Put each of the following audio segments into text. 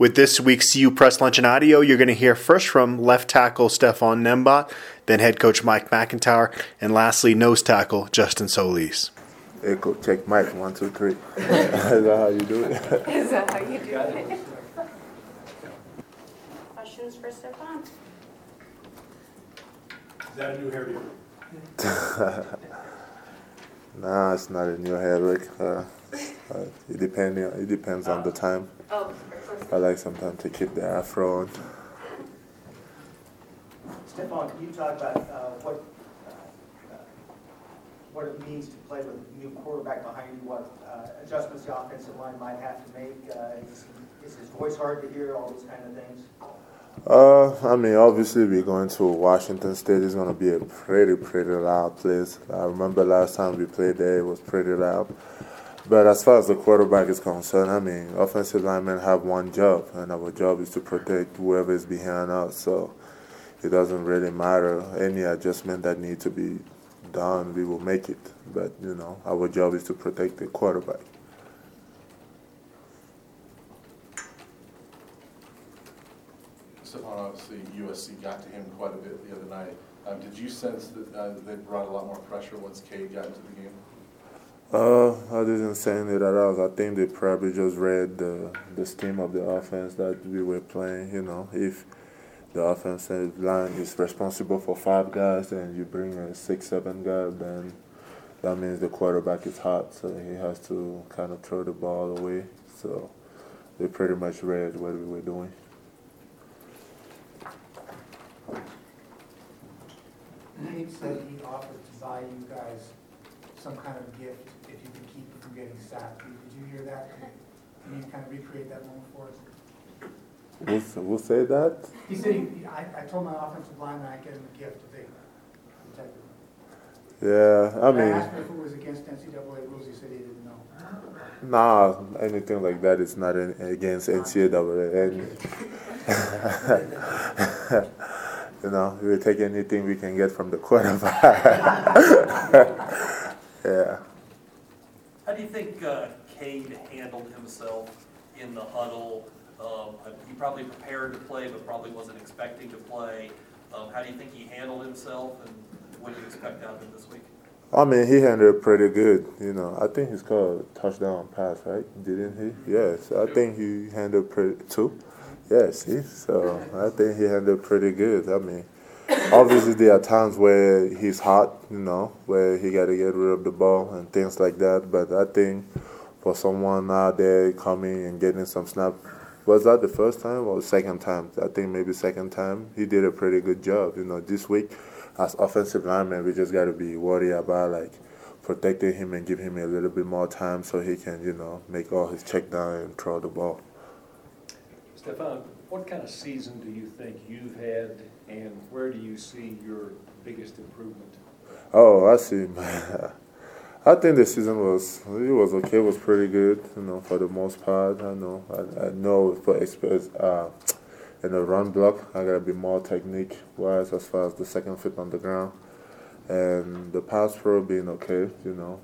With this week's CU Press Luncheon Audio, you're going to hear first from left tackle Stefan Nembot, then head coach Mike MacIntyre, and lastly nose tackle Justin Solis. Hey, Echo, check Mike, one, two, three. Is that how you do it? Is that how you do it? Questions for Stefan? Is that a new hairdo? nah, it's not in your head, Rick. Uh, uh, it, depend, it depends on the time. Oh, I like sometimes to keep the afro on. Stefan, can you talk about uh, what, uh, uh, what it means to play with a new quarterback behind you, what uh, adjustments the offensive line might have to make? Uh, Is is his voice hard to hear, all those kind of things? Uh, I mean, obviously, we're going to Washington State. It's going to be a pretty, pretty loud place. I remember last time we played there, it was pretty loud. But as far as the quarterback is concerned, I mean, offensive linemen have one job, and our job is to protect whoever is behind us. So it doesn't really matter any adjustment that needs to be done, we will make it. But you know, our job is to protect the quarterback. Stefan, obviously USC got to him quite a bit the other night. Um, did you sense that uh, they brought a lot more pressure once Cade got into the game? Uh, I didn't say it at all. I think they probably just read the the scheme of the offense that we were playing. You know, if the offensive line is responsible for five guys and you bring a six, seven guy, then that means the quarterback is hot, so he has to kind of throw the ball away. So they pretty much read what we were doing. He said he offered to buy you guys some kind of gift if you could keep it from getting sacked. Did you hear that? Can you kind of recreate that moment for us? Who said that? He said, he- I, I told my offensive lineman I'd get him a gift if they protected him. Yeah, I I mean. asked him if it was against NCAA rules, he said he didn't know. Nah, anything like that is not in, against NCAA. You know, we take anything we can get from the quarterback. yeah. How do you think uh, Cade handled himself in the huddle? Um, He probably prepared to play, but probably wasn't expecting to play. Um, How do you think he handled himself, and what do you expect out of him this week? I mean, he handled it pretty good. You know, I think he scored a touchdown pass, right? Didn't he? Yes, I think he handled pretty two. Yes, see, so I think he handled pretty good. I mean, obviously there are times where he's hot, you know, where he got to get rid of the ball and things like that. But I think for someone out there coming and getting some snap, was that the first time or second time? I think maybe second time. He did a pretty good job. You know, this week as offensive lineman, we just got to be worried about like protecting him and give him a little bit more time so he can, you know, make all his check down and throw the ball. Stefan, what kind of season do you think you've had, and where do you see your biggest improvement? Oh, I see. I think the season was it was okay. It was pretty good, you know, for the most part. I know. I, I know for express uh, in the run block, I gotta be more technique wise as far as the second foot on the ground, and the pass pro being okay. You know,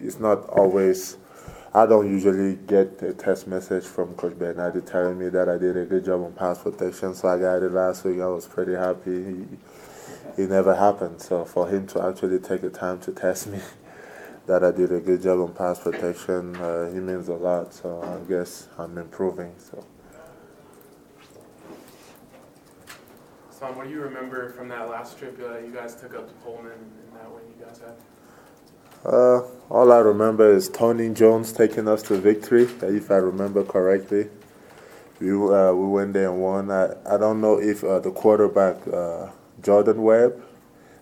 it's not always. I don't usually get a text message from Coach Bernardi telling me that I did a good job on pass protection, so I got it last week. I was pretty happy. He, it never happened. So for him to actually take the time to test me that I did a good job on pass protection, uh, he means a lot. So I guess I'm improving. So Son, what do you remember from that last trip uh, you guys took up to Pullman and that win you guys had? Uh, all I remember is Tony Jones taking us to victory, if I remember correctly. We uh, we went there and won. I, I don't know if uh, the quarterback uh, Jordan Webb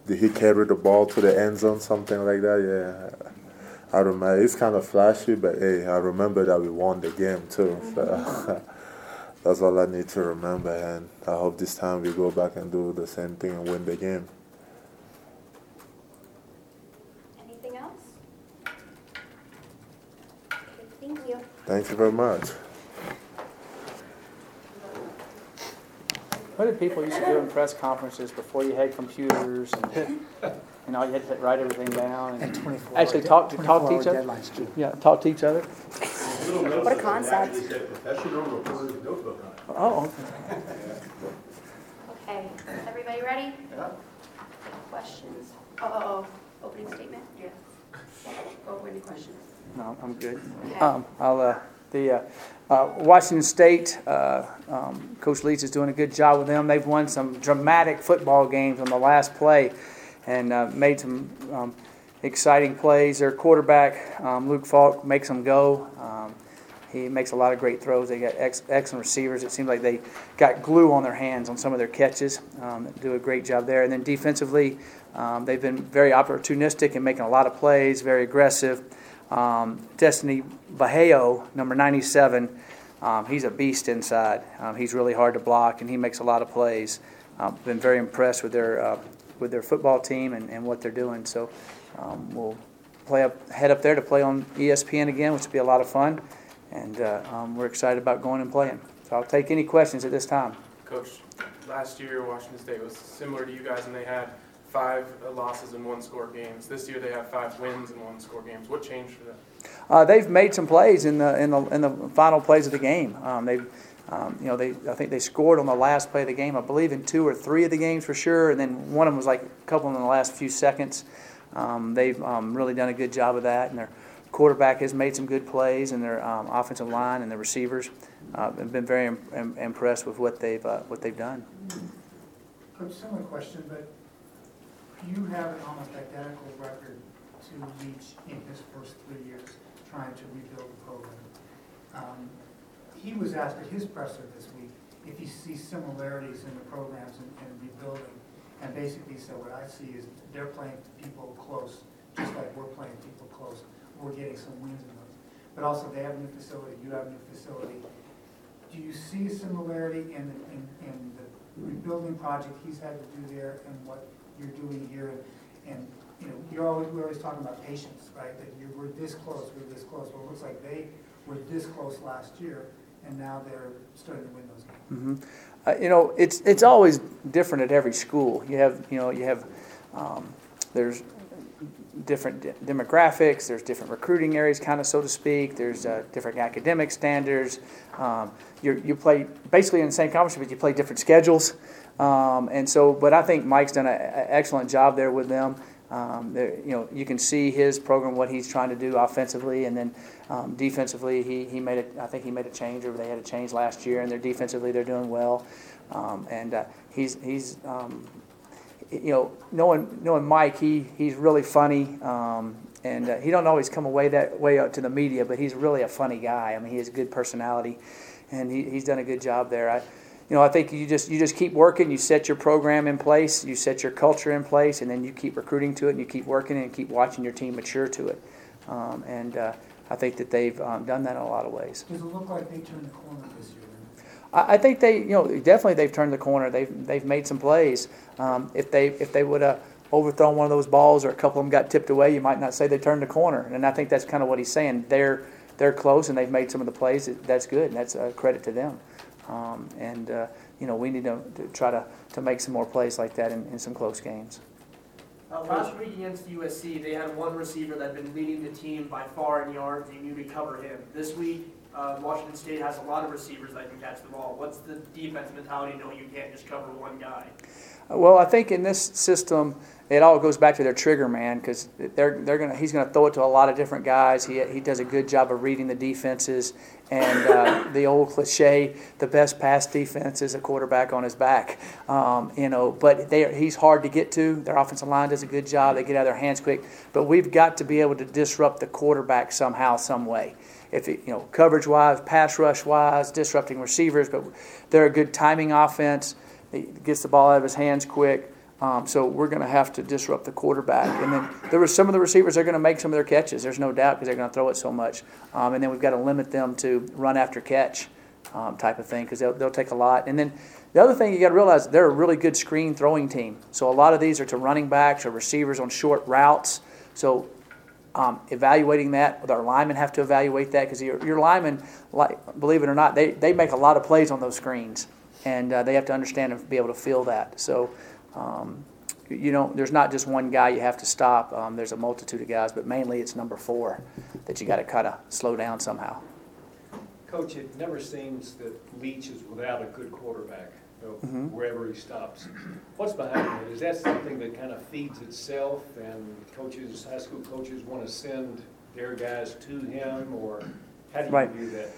did he carry the ball to the end zone, something like that. Yeah. I remember it's kind of flashy, but hey, I remember that we won the game too. So that's all I need to remember, and I hope this time we go back and do the same thing and win the game. Anything else? Okay, Thank you. Thank you very much. What did people used to do in press conferences before you had computers and, you know, you had to write everything down And and actually talk to, talk to each other? deadlines too. Yeah, talk to each other. What a concept. Professional reporter's notebook Oh, okay. Okay, is everybody ready? Yeah. Questions? Oh, oh, oh, opening statement? Yes. Oh, any questions? No, I'm good. Um, I'll, uh, the, uh, uh, Washington State, uh, um, Coach Leach is doing a good job with them. They've won some dramatic football games on the last play and, uh, made some, um, exciting plays. Their quarterback, um, Luke Falk, makes them go. Um, he makes a lot of great throws. They got ex- excellent receivers. It seems like they got glue on their hands on some of their catches. Um, do a great job there. And then defensively, um, they've been very opportunistic and making a lot of plays, very aggressive. Um, Destiny Vaeao, number 97, um, he's a beast inside. Um, he's really hard to block, and he makes a lot of plays. Um, been very impressed with their uh, with their football team and, and what they're doing. So um, we'll play up head up there to play on ESPN again, which will be a lot of fun. And uh, um, we're excited about going and playing. So I'll take any questions at this time. Coach, last year Washington State was similar to you guys, and they had five losses in one score games. This year they have five wins in one score games. What changed for them? Uh, they've made some plays in the in the in the final plays of the game. Um, they, um, you know, they I think they scored on the last play of the game. I believe in two or three of the games for sure, and then one of them was like a couple in the last few seconds. Um, they've um, really done a good job of that, and their quarterback has made some good plays, and their um, offensive line and the receivers uh, have been very im- im- impressed with what they've uh, what they've done. Coach, similar question, but you have an almost identical record to Leach in his first three years, trying to rebuild the program. Um, He was asked at his presser this week if he sees similarities in the programs and, and rebuilding. And basically said, what I see is they're playing people close, just like we're playing people close. We're getting some wins in those. But also, they have a new facility, you have a new facility. Do you see a similarity in, in, in the rebuilding project he's had to do there and what you're doing here? And, and, you know, you're always, we're always talking about patience, right? That you we're this close, we're this close. Well, it looks like they were this close last year, and now they're starting to win those games. hmm Uh, you know, it's it's always different at every school. You have you know you have um, there's different de- demographics. There's different recruiting areas, kind of so to speak. There's uh, different academic standards. Um, you you play basically in the same conference, but you play different schedules. Um, and so, but I think Mike's done an excellent job there with them. Um, you know, you can see his program, what he's trying to do offensively, and then um, defensively, he, he made it. I think he made a change, or they had a change last year, and they're defensively they're doing well. Um, and uh, he's he's um, you know knowing knowing Mike, he he's really funny, um, and uh, he don't always come away that way out to the media, but he's really a funny guy. I mean, he has a good personality, and he, he's done a good job there. I, you know, I think you just you just keep working. You set your program in place. You set your culture in place, and then you keep recruiting to it, and you keep working and keep watching your team mature to it. Um, and uh, I think that they've um, done that in a lot of ways. Does it look like they turned the corner this year? I, I think they, you know, definitely they've turned the corner. They've they've made some plays. Um, if they if they would have overthrown one of those balls or a couple of them got tipped away, you might not say they turned the corner. And I think that's kind of what he's saying. They're they're close and they've made some of the plays. That's good. And that's a credit to them. Um, and uh, you know, we need to, to try to, to make some more plays like that in, in some close games. Uh, last week against USC, they had one receiver that had been leading the team by far in yards. They knew to cover him. This week, uh, Washington State has a lot of receivers that can catch the ball. What's the defense mentality knowing you can't just cover one guy? Well, I think in this system, it all goes back to their trigger man because they're they're gonna he's gonna throw it to a lot of different guys. He he does a good job of reading the defenses and uh, the old cliche: the best pass defense is a quarterback on his back. Um, you know, but they he's hard to get to. Their offensive line does a good job. They get out of their hands quick. But we've got to be able to disrupt the quarterback somehow, some way. If it, you know, coverage wise, pass rush wise, disrupting receivers, but they're a good timing offense. He gets the ball out of his hands quick. Um, so we're going to have to disrupt the quarterback. And then there were some of the receivers are going to make some of their catches. There's no doubt because they're going to throw it so much. Um, and then we've got to limit them to run after catch um, type of thing because they'll, they'll take a lot. And then the other thing you got to realize they're a really good screen throwing team. So a lot of these are to running backs or receivers on short routes. So um, evaluating that, with our linemen have to evaluate that because your, your linemen, like, believe it or not, they, they make a lot of plays on those screens, and uh, they have to understand and be able to feel that. So, um, you know, there's not just one guy you have to stop. Um, there's a multitude of guys, but mainly it's number four that you got to kind of slow down somehow. Coach, it never seems that Leach is without a good quarterback, you know, Mhm. wherever he stops. What's behind that? Is that something that kind of feeds itself and coaches, high school coaches want to send their guys to him, or how do you Right. view that?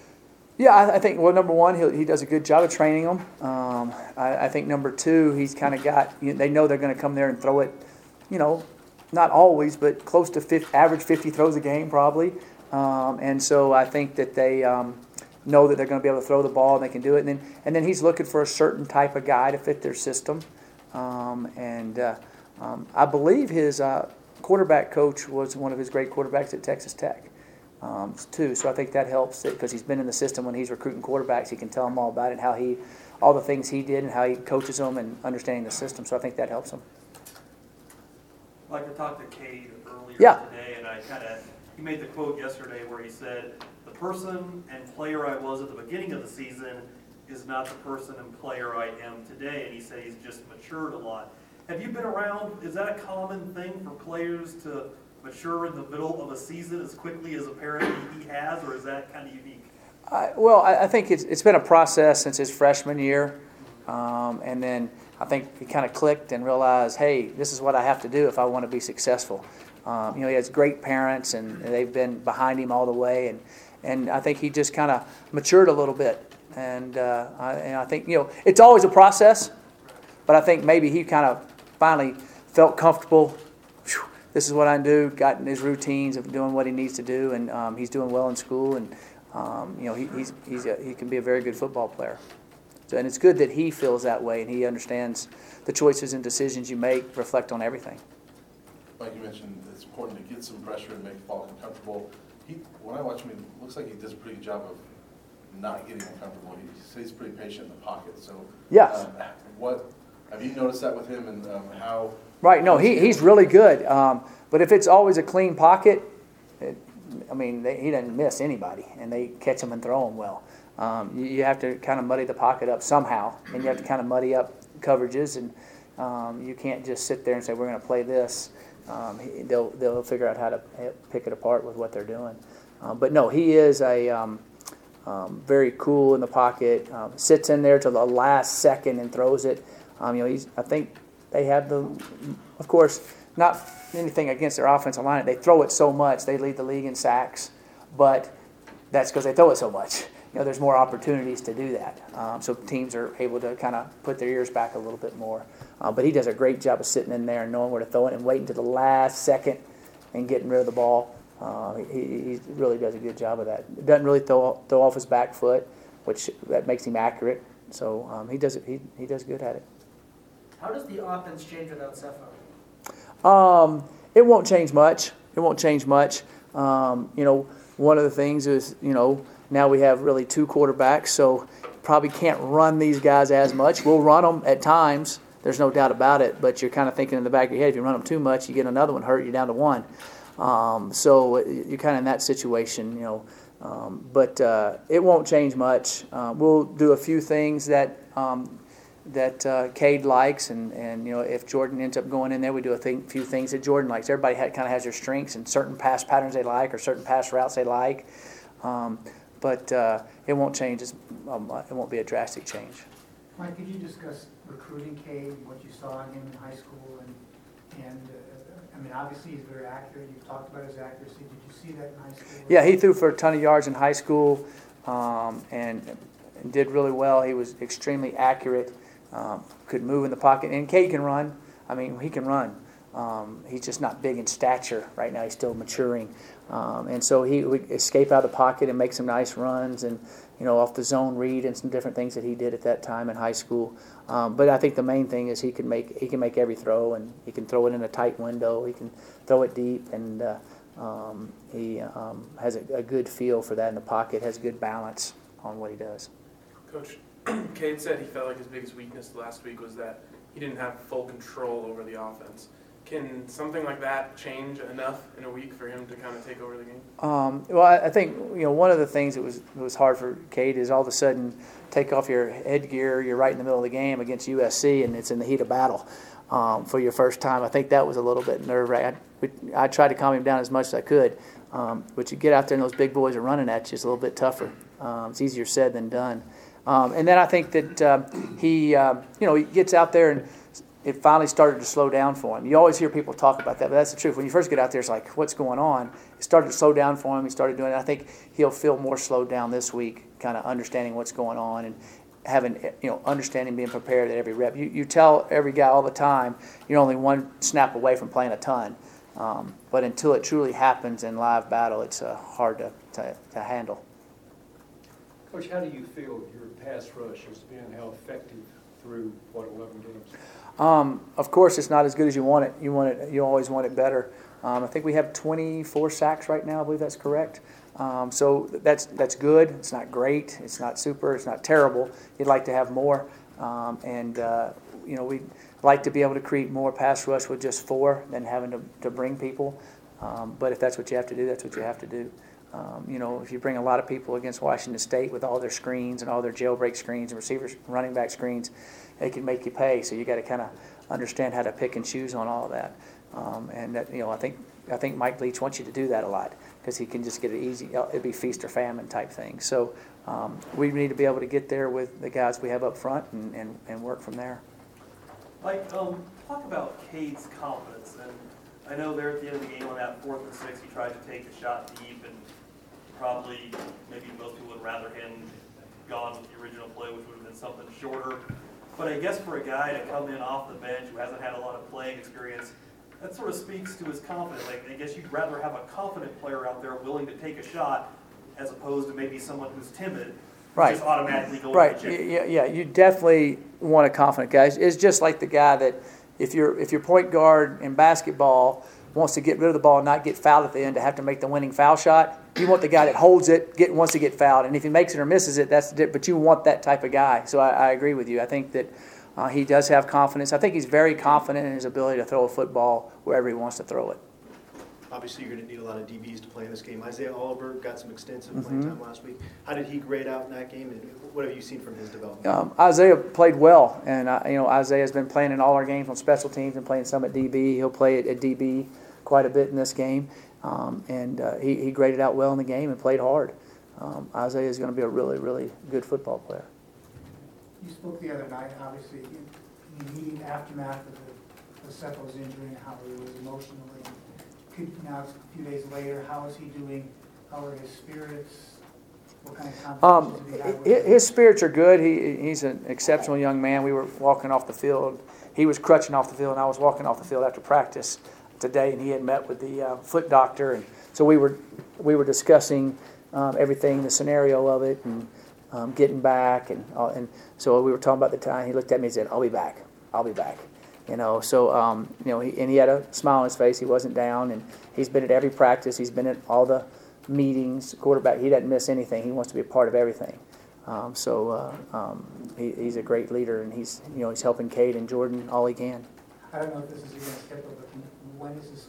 Yeah, I, I think, well, number one, he, he does a good job of training them. Um, I, I think number two, he's kind of got, you know, they know they're going to come there and throw it, you know, not always, but close to 50, average 50 throws a game probably. Um, and so I think that they um, know that they're going to be able to throw the ball and they can do it. And then, and then he's looking for a certain type of guy to fit their system. Um, and uh, um, I believe his uh, quarterback coach was one of his great quarterbacks at Texas Tech um, too. So I think that helps because he's been in the system when he's recruiting quarterbacks. He can tell them all about it, how he, all the things he did, and how he coaches them, and understanding the system. So I think that helps him. I'd like to talk to Cade earlier Yeah. today, and I kind of, he made the quote yesterday where he said, "The person and player I was at the beginning of the season is not the person and player I am today." And he said he's just matured a lot. Have you been around, is that a common thing for players to mature in the middle of a season as quickly as apparently he has, or is that kind of unique? Well, I, I think it's, it's been a process since his freshman year. Um, and then I think he kind of clicked and realized, hey, this is what I have to do if I want to be successful. Um, you know, he has great parents, and they've been behind him all the way. And, and I think he just kind of matured a little bit. And, uh, I, and I think, you know, it's always a process, but I think maybe he kind of finally felt comfortable. This is what I do, got in his routines of doing what he needs to do, and um, he's doing well in school. And, um, you know, he, he's, he's a, he can be a very good football player. So, and it's good that he feels that way and he understands the choices and decisions you make reflect on everything. Like you mentioned, it's important to get some pressure and make Falcon comfortable. He, when I watch him, it looks like he does a pretty good job of not getting uncomfortable. He stays pretty patient in the pocket, so. Yes. um, What, have you noticed that with him and um, how? Right, no, he, he's really good. Um, but if it's always a clean pocket, it, I mean, they, he doesn't miss anybody and they catch him and throw him well. Um, you, you have to kind of muddy the pocket up somehow and you have to kind of muddy up coverages and um, you can't just sit there and say, we're going to play this. Um, he, they'll, they'll figure out how to eh, pick it apart with what they're doing. Um, but no, he is a um, very cool in the pocket, sits in there till the last second and throws it. You know, he's, I think they have the, of course, not anything against their offensive line. They throw it so much, they lead the league in sacks, but that's because they throw it so much. You know, there's more opportunities to do that. Um, so teams are able to kind of put their ears back a little bit more. Uh, but he does a great job of sitting in there and knowing where to throw it and waiting to the last second and getting rid of the ball. Uh, he, he really does a good job of that. Doesn't really throw, throw off his back foot, which that makes him accurate. So um, he does it. He, he does good at it. How does the offense change without Sefo? Um, it won't change much. It won't change much. Um, you know, one of the things is, you know, now we have really two quarterbacks, so probably can't run these guys as much. We'll run them at times. There's no doubt about it. But you're kind of thinking in the back of your head, if you run them too much, you get another one hurt, you're down to one. Um, so you're kind of in that situation, you know. Um, but uh, it won't change much. Uh, we'll do a few things that um, that uh, Cade likes, and, and you know if Jordan ends up going in there, we do a thing, few things that Jordan likes. Everybody ha- kind of has their strengths and certain pass patterns they like, or certain pass routes they like. Um, but uh, it won't change. Um, it won't be a drastic change. Mike, could you discuss recruiting Cade, and what you saw in him in high school, and, and, uh, I mean, obviously he's very accurate, you've talked about his accuracy, did you see that in high school? Yeah, he threw for a ton of yards in high school, um, and, and did really well. He was extremely accurate, um, could move in the pocket, and Cade can run. I mean, he can run. Um, he's just not big in stature right now. He's still maturing, um, and so he would escape out of the pocket and make some nice runs, and you know, off the zone read and some different things that he did at that time in high school. Um, but I think the main thing is he can make he can make every throw, and he can throw it in a tight window. He can throw it deep, and uh, um, he um, has a, a good feel for that in the pocket. Has good balance on what he does. Coach, Cade said he felt like his biggest weakness last week was that he didn't have full control over the offense. Can something like that change enough in a week for him to kind of take over the game? Um, well, I I think you know one of the things that was that was hard for Cade is all of a sudden take off your headgear. You're right in the middle of the game against USC, and it's in the heat of battle um, for your first time. I think that was a little bit nerve wracking. I, I tried to calm him down as much as I could, um, but you get out there and those big boys are running at you. It's a little bit tougher. Um, it's easier said than done. Um, and then I think that um, he, uh, you know, he gets out there and it finally started to slow down for him. You always hear people talk about that, but that's the truth. When you first get out there, it's like, what's going on? It started to slow down for him. He started doing it. I think he'll feel more slowed down this week, kind of understanding what's going on and having, you know, understanding, being prepared at every rep. You, you tell every guy all the time, you're only one snap away from playing a ton. Um, but until it truly happens in live battle, it's uh, hard to, to, to handle. Coach, how do you feel your pass rush has been, how effective through, what, 11 games? Um, of course, it's not as good as you want it. You want it. You always want it better. Um, I think we have 24 sacks right now. I believe that's correct. Um, so that's that's good. It's not great. It's not super. It's not terrible. You'd like to have more, um, and uh, you know we'd like to be able to create more pass rush with just four than having to, to bring people. Um, but if that's what you have to do, that's what you have to do. Um, you know, if you bring a lot of people against Washington State with all their screens and all their jailbreak screens and receivers, running back screens, they can make you pay. So you got to kind of understand how to pick and choose on all of that. Um, and that, you know, I think I think Mike Leach wants you to do that a lot because he can just get it easy. It'd be feast or famine type thing. So um, we need to be able to get there with the guys we have up front and, and, and work from there. Mike, um, talk about Cade's confidence, and I know there at the end of the game on that fourth and six, he tried to take a shot deep, and probably, maybe most people would rather him gone with the original play, which would have been something shorter. But I guess for a guy to come in off the bench who hasn't had a lot of playing experience, that sort of speaks to his confidence. Like, I guess you'd rather have a confident player out there willing to take a shot as opposed to maybe someone who's timid, Right. just automatically going Right. to the. Yeah, yeah. You definitely want a confident guy. It's just like the guy that if your if your point guard in basketball wants to get rid of the ball and not get fouled at the end to have to make the winning foul shot, you want the guy that holds it, get wants to get fouled, and if he makes it or misses it, that's the, but you want that type of guy. So I, I agree with you. I think that uh, he does have confidence. I think he's very confident in his ability to throw a football wherever he wants to throw it. Obviously, you're going to need a lot of DBs to play in this game. Isaiah Oliver got some extensive playing time last week. How did he grade out in that game, and what have you seen from his development? Um, Isaiah played well, and uh, you know Isaiah's been playing in all our games on special teams and playing some at DB. He'll play at, at DB quite a bit in this game, um, and uh, he, he graded out well in the game and played hard. Um, Isaiah is going to be a really, really good football player. You spoke the other night, obviously, in the immediate aftermath of the, the injury and how he was emotionally. Could, now it's a few days later, how is he doing? How are his spirits? What kind of Um, conversations have you had with hi- him? his spirits are good. He, he's an exceptional young man. We were walking off the field. He was crutching off the field, and I was walking off the field after practice today, and he had met with the uh, foot doctor, and so we were we were discussing um, everything, the scenario of it, and um, getting back, and all, and so we were talking about the time. He looked at me and said, "I'll be back. I'll be back." You know, so um, you know, he, and he had a smile on his face. He wasn't down, and he's been at every practice. He's been at all the meetings. Quarterback, he doesn't miss anything. He wants to be a part of everything. Um, so uh, um, he, he's a great leader, and he's you know he's helping Cade and Jordan all he can. I don't know if this is but can, when is this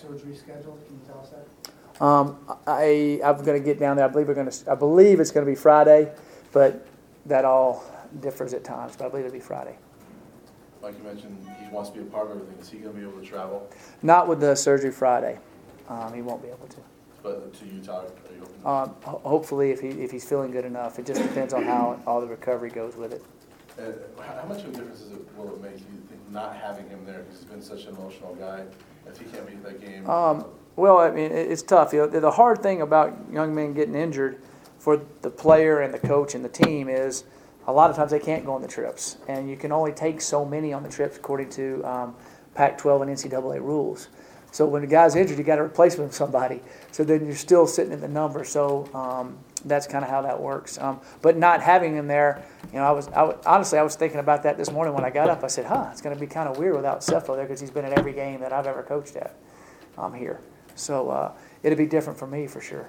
surgery scheduled? Can you tell us that? Um, I I'm going to get down there. I believe we're going to. I believe it's going to be Friday, but that all differs at times. But I believe it'll be Friday. Like you mentioned, he wants to be a part of everything. Is he gonna be able to travel? Not with the surgery Friday. Um, he won't be able to. But to Utah, are you hoping? Um, ho- hopefully, if he if he's feeling good enough, it just depends on how all the recovery goes with it. Uh, How much of a difference is it, will it make, you think, not having him there? Because he's been such an emotional guy. If he can't be at that game. Um, well, I mean, it- it's tough. You know, the hard thing about young men getting injured for the player and the coach and the team is a lot of times they can't go on the trips, and you can only take so many on the trips according to um, Pac-12 and NCAA rules. So when a guy's injured, you got to replace him with somebody. So then you're still sitting at the number. So um, that's kind of how that works. Um, but not having him there, you know, I was, I was honestly I was thinking about that this morning when I got up. I said, "Huh, it's going to be kind of weird without Sefo there because he's been at every game that I've ever coached at um, here. So uh, it'll be different for me for sure."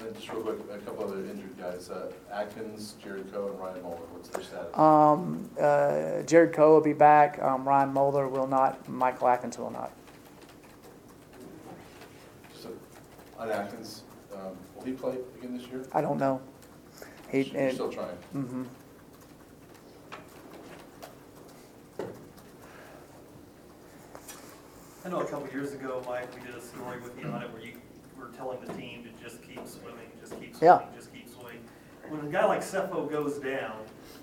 And just real quick, a couple other injured guys, uh, Atkins, Jared Coe, and Ryan Moeller, what's their status? Um, uh, Jared Coe will be back. Um, Ryan Moeller will not. Michael Atkins will not. So, on Atkins, will he play again this year? I don't know. He, You're and, still trying. hmm I know a couple years ago, Mike, we did a story with you on it where you were telling the team to just keep swimming, just keep Yeah. swimming, just keep swimming. when a guy like Sefo goes down,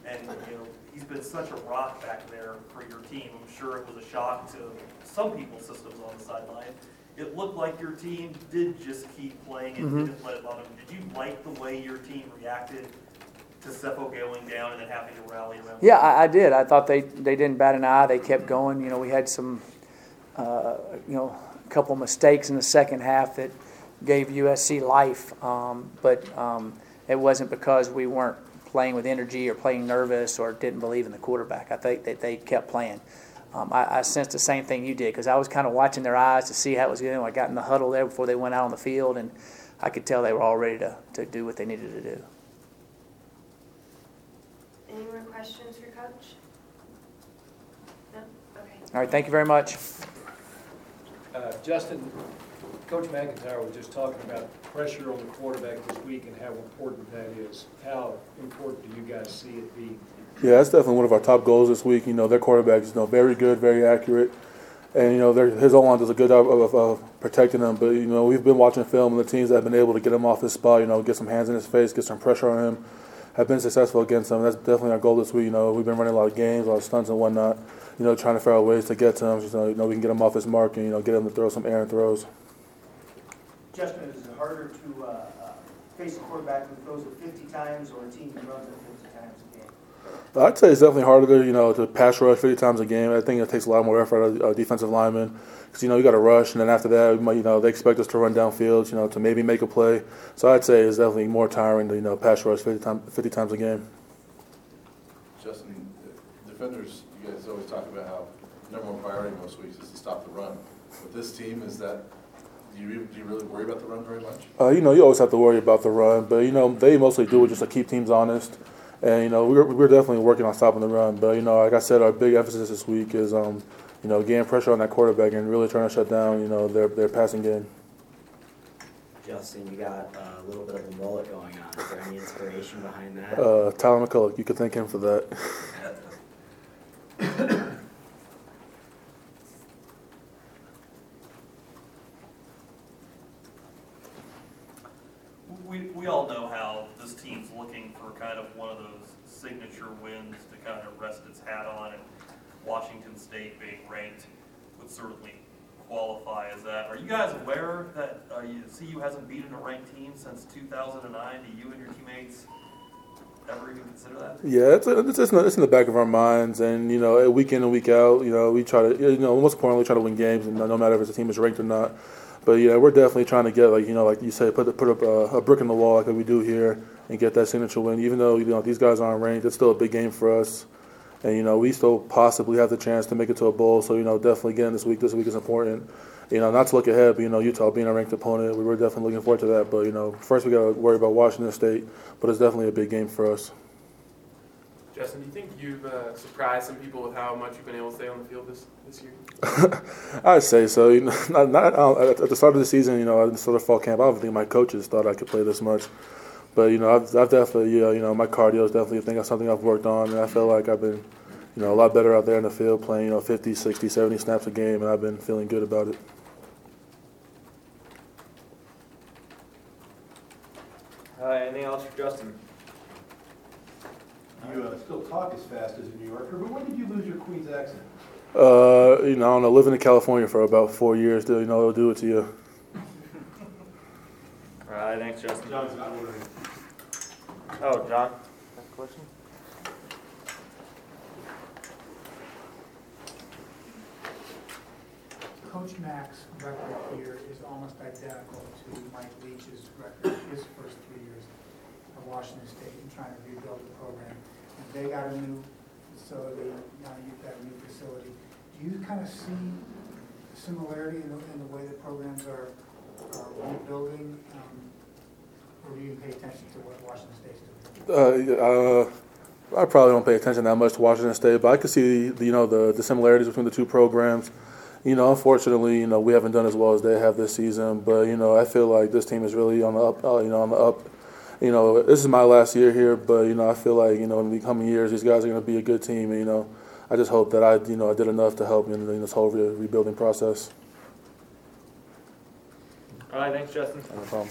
and, you know, he's been such a rock back there for your team, I'm sure it was a shock to some people's systems on the sideline. It looked like your team did just keep playing and Mhm. didn't let it bother them. Did you like the way your team reacted to Sefo going down and then having to rally around? Yeah, I, I did. I thought they, they didn't bat an eye. They kept going. You know, we had some, uh, you know, a couple mistakes in the second half that gave USC life. Um, but um, it wasn't because we weren't playing with energy or playing nervous or didn't believe in the quarterback. I think that they kept playing. Um, I, I sensed the same thing you did because I was kind of watching their eyes to see how it was going. I got in the huddle there before they went out on the field, and I could tell they were all ready to, to do what they needed to do. Any more questions for Coach? No? Okay. All right, thank you very much. Uh, Justin, Coach MacIntyre was just talking about pressure on the quarterback this week and how important that is. How important do you guys see it being? Yeah, that's definitely one of our top goals this week. You know, their quarterback is you know very good, very accurate, and you know his O line does a good job of, of, protecting him. But you know, we've been watching film, and the teams that have been able to get him off his spot, you know, get some hands in his face, get some pressure on him, have been successful against him. That's definitely our goal this week. You know, we've been running a lot of games, a lot of stunts and whatnot. You know, trying to figure out ways to get to him. So, you know, we can get him off his mark and you know get him to throw some errant throws. Justin, is it harder to uh, uh, face a quarterback who throws it 50 times or a team who runs it 50 times a game? I'd say it's definitely harder, to, you know, to pass rush 50 times a game. I think it takes a lot more effort out of defensive linemen because you know you got to rush, and then after that, might, you know, they expect us to run downfield, you know, to maybe make a play. So I'd say it's definitely more tiring to you know pass rush 50 times 50 times a game. Justin, the defenders, you guys always talk about how number one priority most weeks is to stop the run. With this team, is that, do you, do you really worry about the run very much? Uh, you know, you always have to worry about the run, but you know they mostly do it just to keep teams honest. And you know we're we're definitely working on stopping the run, but you know, like I said, our big emphasis this week is um, you know getting pressure on that quarterback and really trying to shut down you know their their passing game. Justin, you got uh, a little bit of a mullet going on. Is there any inspiration behind that? Uh, Tyler McCullough, you could thank him for that. We, we all know how this team's looking for kind of one of those signature wins to kind of rest its hat on, and Washington State being ranked would certainly qualify as that. Are you guys aware that uh, CU hasn't beaten a ranked team since 2009? Do you and your teammates ever even consider that? Yeah, it's, it's, it's, in the, it's in the back of our minds, and you know, week in and week out, you know, we try to, you know, most importantly, try to win games, and no matter if the team is ranked or not. But yeah, we're definitely trying to get, like you know, like you said, put put up a, a brick in the wall like we do here, and get that signature win. Even though you know these guys aren't ranked, it's still a big game for us, and you know, we still possibly have the chance to make it to a bowl. So you know, definitely getting this week, this week is important. You know, not to look ahead, but you know, Utah being a ranked opponent, we were definitely looking forward to that. But you know, first we got to worry about Washington State, but it's definitely a big game for us. Justin, do you think you've uh, surprised some people with how much you've been able to stay on the field this, this year? I'd say so. You know, not, not, uh, at the start of the season, you know, at the start of fall camp, I don't think my coaches thought I could play this much. But you know, I've, I've definitely, you know, you know, my cardio is definitely a thing. That's something I've worked on, and I feel like I've been, you know, a lot better out there in the field, playing, you know, 50, 60, 70 snaps a game, and I've been feeling good about it. Uh, anything else for Justin? You uh, still talk as fast as a New Yorker, but when did you lose your Queens accent? Uh, you know, I don't know, living in California for about four years, you know, it'll do it to you. All right, thanks, Justin. John's not ordering. Oh, John, have a question? Coach Mack's record here is almost identical to Mike Leach's record, his first three years at Washington State in trying to rebuild the program. And they got a new facility, now you've got a new facility. Do you kind of see similarity in the, in the way the programs are, are rebuilding? Or do you pay attention to what Washington State's doing? Uh, uh, I probably don't pay attention that much to Washington State, but I could see, the, you know, the, the similarities between the two programs. You know, unfortunately, you know, we haven't done as well as they have this season, but you know, I feel like this team is really on the up. Uh, you know, on the up. You know, this is my last year here, but you know, I feel like you know, in the coming years, these guys are going to be a good team. And, you know, I just hope that I, you know, I did enough to help in, in this whole re- rebuilding process. All right, thanks, Justin. No problem.